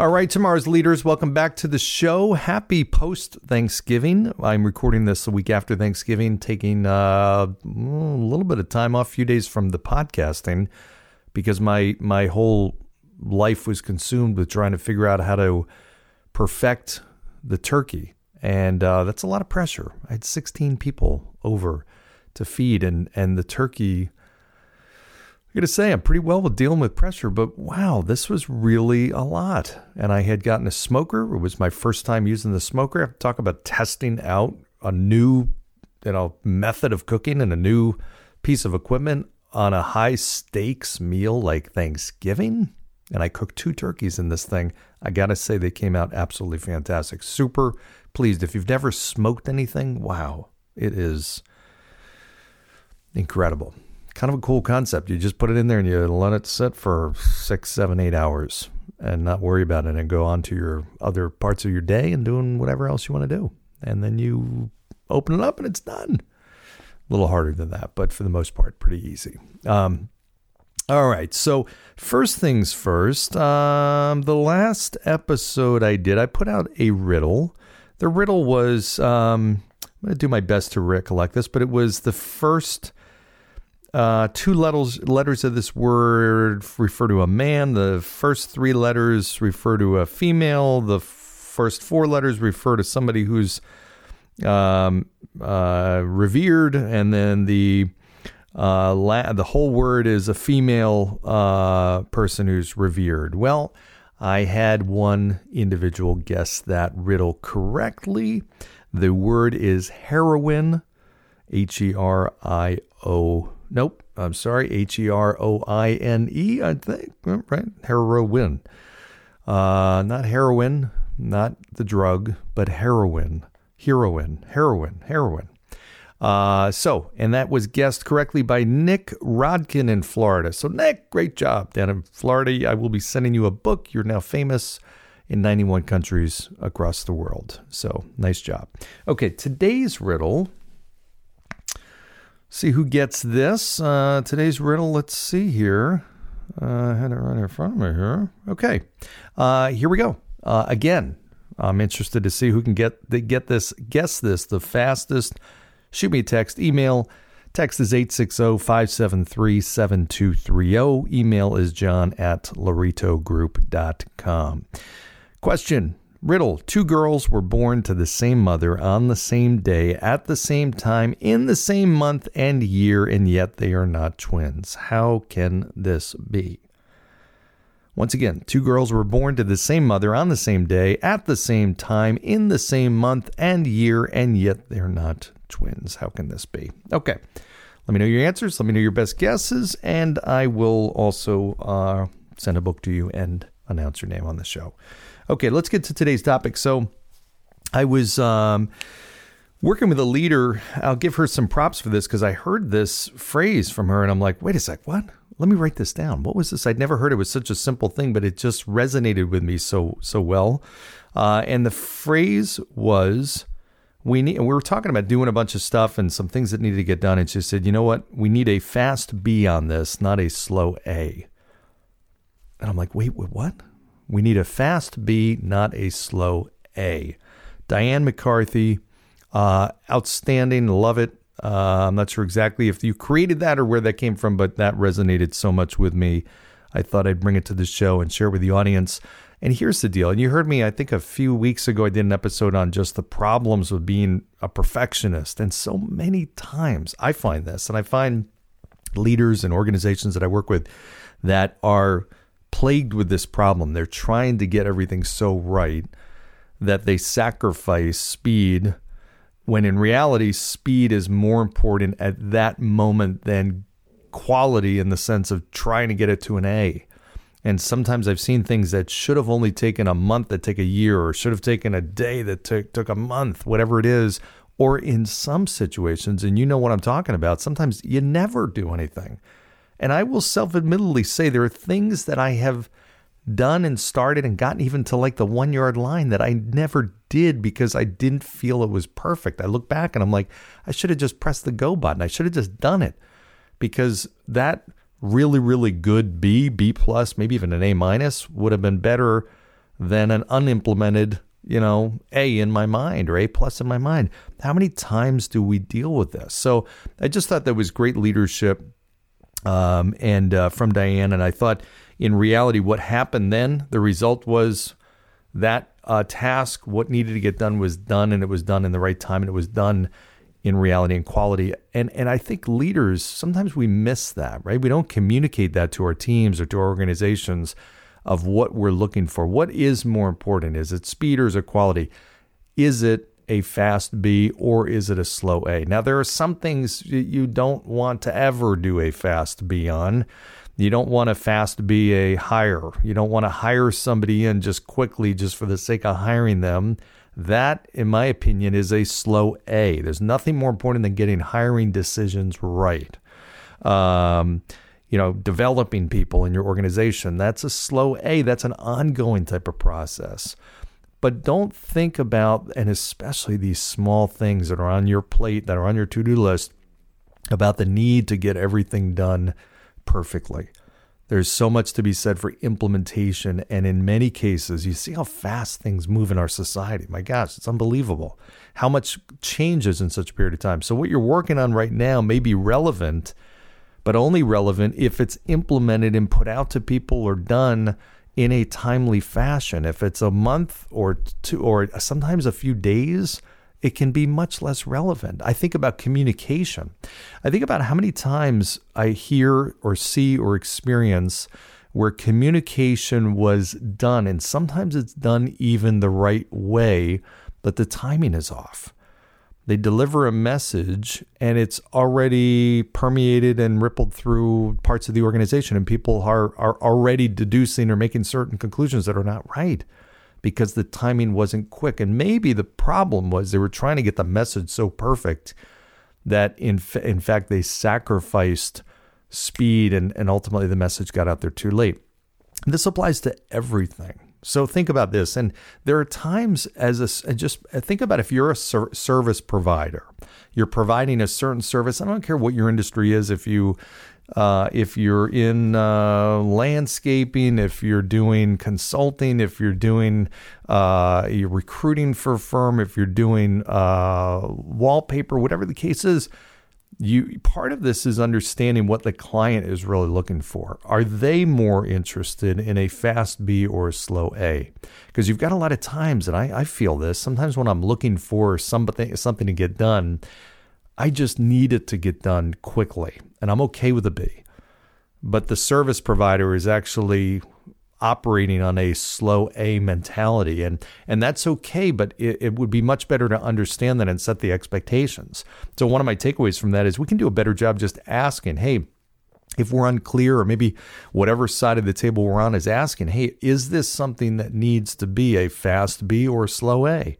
All right, tomorrow's leaders, welcome back to the show. Happy post Thanksgiving. I'm recording this a week after Thanksgiving, taking uh, a little bit of time off, a few days from the podcasting, because my my whole life was consumed with trying to figure out how to perfect the turkey, and uh, that's a lot of pressure. I had 16 people over to feed, and and the turkey I got to say, I'm pretty well with dealing with pressure, but wow, this was really a lot. And I had gotten a smoker. It was my first time using the smoker. Talk about testing out a new, you know, method of cooking and a new piece of equipment on a high stakes meal like Thanksgiving. And I cooked two turkeys in this thing. I got to say, they came out absolutely fantastic. Super pleased. If you've never smoked anything, wow, it is incredible kind of a cool concept. You just put it in there and you let it sit for six, seven, eight hours and not worry about it and go on to your other parts of your day and doing whatever else you want to do. And then you open it up and it's done. A little harder than that, but for the most part, pretty easy. Um, all right. So, first things first, um, the last episode I did, I put out a riddle. The riddle was, um, I'm going to do my best to recollect this, but it was the first uh, two letters letters of this word refer to a man. The first three letters refer to a female. The first four letters refer to somebody who's um, uh, revered, and then the uh, la- the whole word is a female uh, person who's revered. Well, I had one individual guess that riddle correctly. The word is heroine, H E R I O Nope. I'm sorry. H E R O I N E, I think. Right? Heroin. Uh, not heroin, not the drug, but heroine. Heroin. Heroin. Heroin. Uh, so, and that was guessed correctly by Nick Rodkin in Florida. So, Nick, great job down in Florida. I will be sending you a book. You're now famous in 91 countries across the world. So, nice job. Okay, today's riddle see who gets this. Uh, today's riddle, let's see here. Uh, I had it right in front of me here. Okay. Uh, here we go. Uh, again, I'm interested to see who can get the, get this, guess this the fastest. Shoot me a text, email. Text is 860 573 7230. Email is john at lauritogroup.com. Question Riddle Two girls were born to the same mother on the same day, at the same time, in the same month and year, and yet they are not twins. How can this be? Once again, two girls were born to the same mother on the same day, at the same time, in the same month and year, and yet they're not twins. How can this be? Okay. Let me know your answers. Let me know your best guesses, and I will also uh, send a book to you and announce your name on the show. Okay, let's get to today's topic. So, I was um, working with a leader. I'll give her some props for this because I heard this phrase from her, and I'm like, wait a sec, what? Let me write this down. What was this? I'd never heard it was such a simple thing, but it just resonated with me so so well. Uh, and the phrase was, we need. We were talking about doing a bunch of stuff and some things that needed to get done. And she said, you know what? We need a fast B on this, not a slow A. And I'm like, wait, what? We need a fast B, not a slow A. Diane McCarthy, uh, outstanding. Love it. Uh, I'm not sure exactly if you created that or where that came from, but that resonated so much with me. I thought I'd bring it to the show and share it with the audience. And here's the deal. And you heard me, I think a few weeks ago, I did an episode on just the problems with being a perfectionist. And so many times I find this, and I find leaders and organizations that I work with that are plagued with this problem. They're trying to get everything so right that they sacrifice speed when in reality, speed is more important at that moment than quality in the sense of trying to get it to an A. And sometimes I've seen things that should have only taken a month that take a year, or should have taken a day that took took a month, whatever it is. Or in some situations, and you know what I'm talking about, sometimes you never do anything. And I will self admittedly say there are things that I have done and started and gotten even to like the one yard line that I never did because I didn't feel it was perfect. I look back and I'm like, I should have just pressed the go button. I should have just done it because that really, really good B, B plus, maybe even an A minus would have been better than an unimplemented, you know, A in my mind or A plus in my mind. How many times do we deal with this? So I just thought that was great leadership um, and uh, from Diane. And I thought, in reality, what happened then, the result was that uh, task, what needed to get done, was done, and it was done in the right time, and it was done in reality and quality. And and I think leaders sometimes we miss that, right? We don't communicate that to our teams or to our organizations of what we're looking for. What is more important? Is it speed or is it quality? Is it a fast B or is it a slow A? Now there are some things you don't want to ever do a fast B on. You don't want a fast B a hire. You don't want to hire somebody in just quickly just for the sake of hiring them that, in my opinion, is a slow A. There's nothing more important than getting hiring decisions right. Um, you know, developing people in your organization, that's a slow A. That's an ongoing type of process. But don't think about, and especially these small things that are on your plate, that are on your to do list, about the need to get everything done perfectly. There's so much to be said for implementation. And in many cases, you see how fast things move in our society. My gosh, it's unbelievable how much changes in such a period of time. So, what you're working on right now may be relevant, but only relevant if it's implemented and put out to people or done in a timely fashion. If it's a month or two, or sometimes a few days, it can be much less relevant. I think about communication. I think about how many times I hear or see or experience where communication was done, and sometimes it's done even the right way, but the timing is off. They deliver a message and it's already permeated and rippled through parts of the organization, and people are, are already deducing or making certain conclusions that are not right because the timing wasn't quick. And maybe the problem was they were trying to get the message so perfect that in, fa- in fact they sacrificed speed and, and ultimately the message got out there too late. This applies to everything. So think about this. And there are times as a, just think about if you're a ser- service provider, you're providing a certain service. I don't care what your industry is. If you, uh, if you're in uh, landscaping, if you're doing consulting, if you're doing uh, you're recruiting for a firm, if you're doing uh, wallpaper, whatever the case is, you part of this is understanding what the client is really looking for. Are they more interested in a fast B or a slow A? Because you've got a lot of times, and I, I feel this sometimes when I'm looking for something something to get done I just need it to get done quickly, and I'm okay with a B. But the service provider is actually operating on a slow A mentality, and and that's okay. But it, it would be much better to understand that and set the expectations. So one of my takeaways from that is we can do a better job just asking, hey. If we're unclear, or maybe whatever side of the table we're on is asking, hey, is this something that needs to be a fast B or a slow A?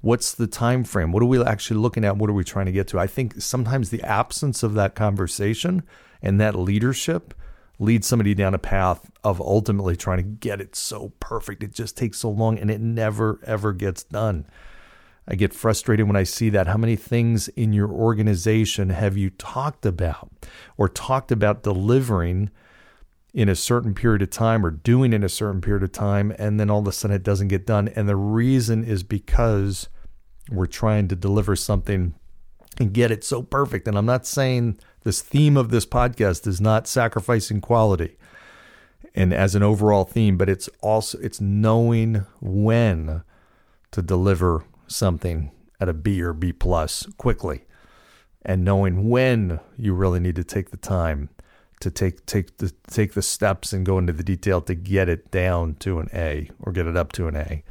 What's the time frame? What are we actually looking at? What are we trying to get to? I think sometimes the absence of that conversation and that leadership leads somebody down a path of ultimately trying to get it so perfect. It just takes so long and it never, ever gets done. I get frustrated when I see that. How many things in your organization have you talked about or talked about delivering in a certain period of time or doing in a certain period of time, and then all of a sudden it doesn't get done? And the reason is because we're trying to deliver something and get it so perfect. And I'm not saying this theme of this podcast is not sacrificing quality and as an overall theme, but it's also it's knowing when to deliver something at a B or B plus quickly and knowing when you really need to take the time to take take the take the steps and go into the detail to get it down to an A or get it up to an A.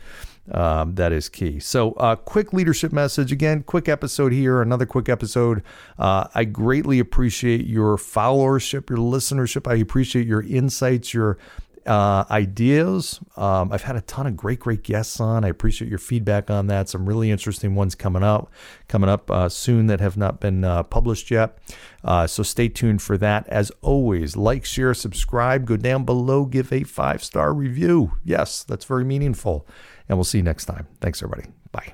Um, that is key. So, uh, quick leadership message again, quick episode here, another quick episode. Uh, I greatly appreciate your followership, your listenership. I appreciate your insights, your uh, ideas. Um, I've had a ton of great, great guests on. I appreciate your feedback on that. Some really interesting ones coming up, coming up uh, soon that have not been uh, published yet. Uh, so stay tuned for that. As always, like, share, subscribe. Go down below, give a five star review. Yes, that's very meaningful. And we'll see you next time. Thanks, everybody. Bye.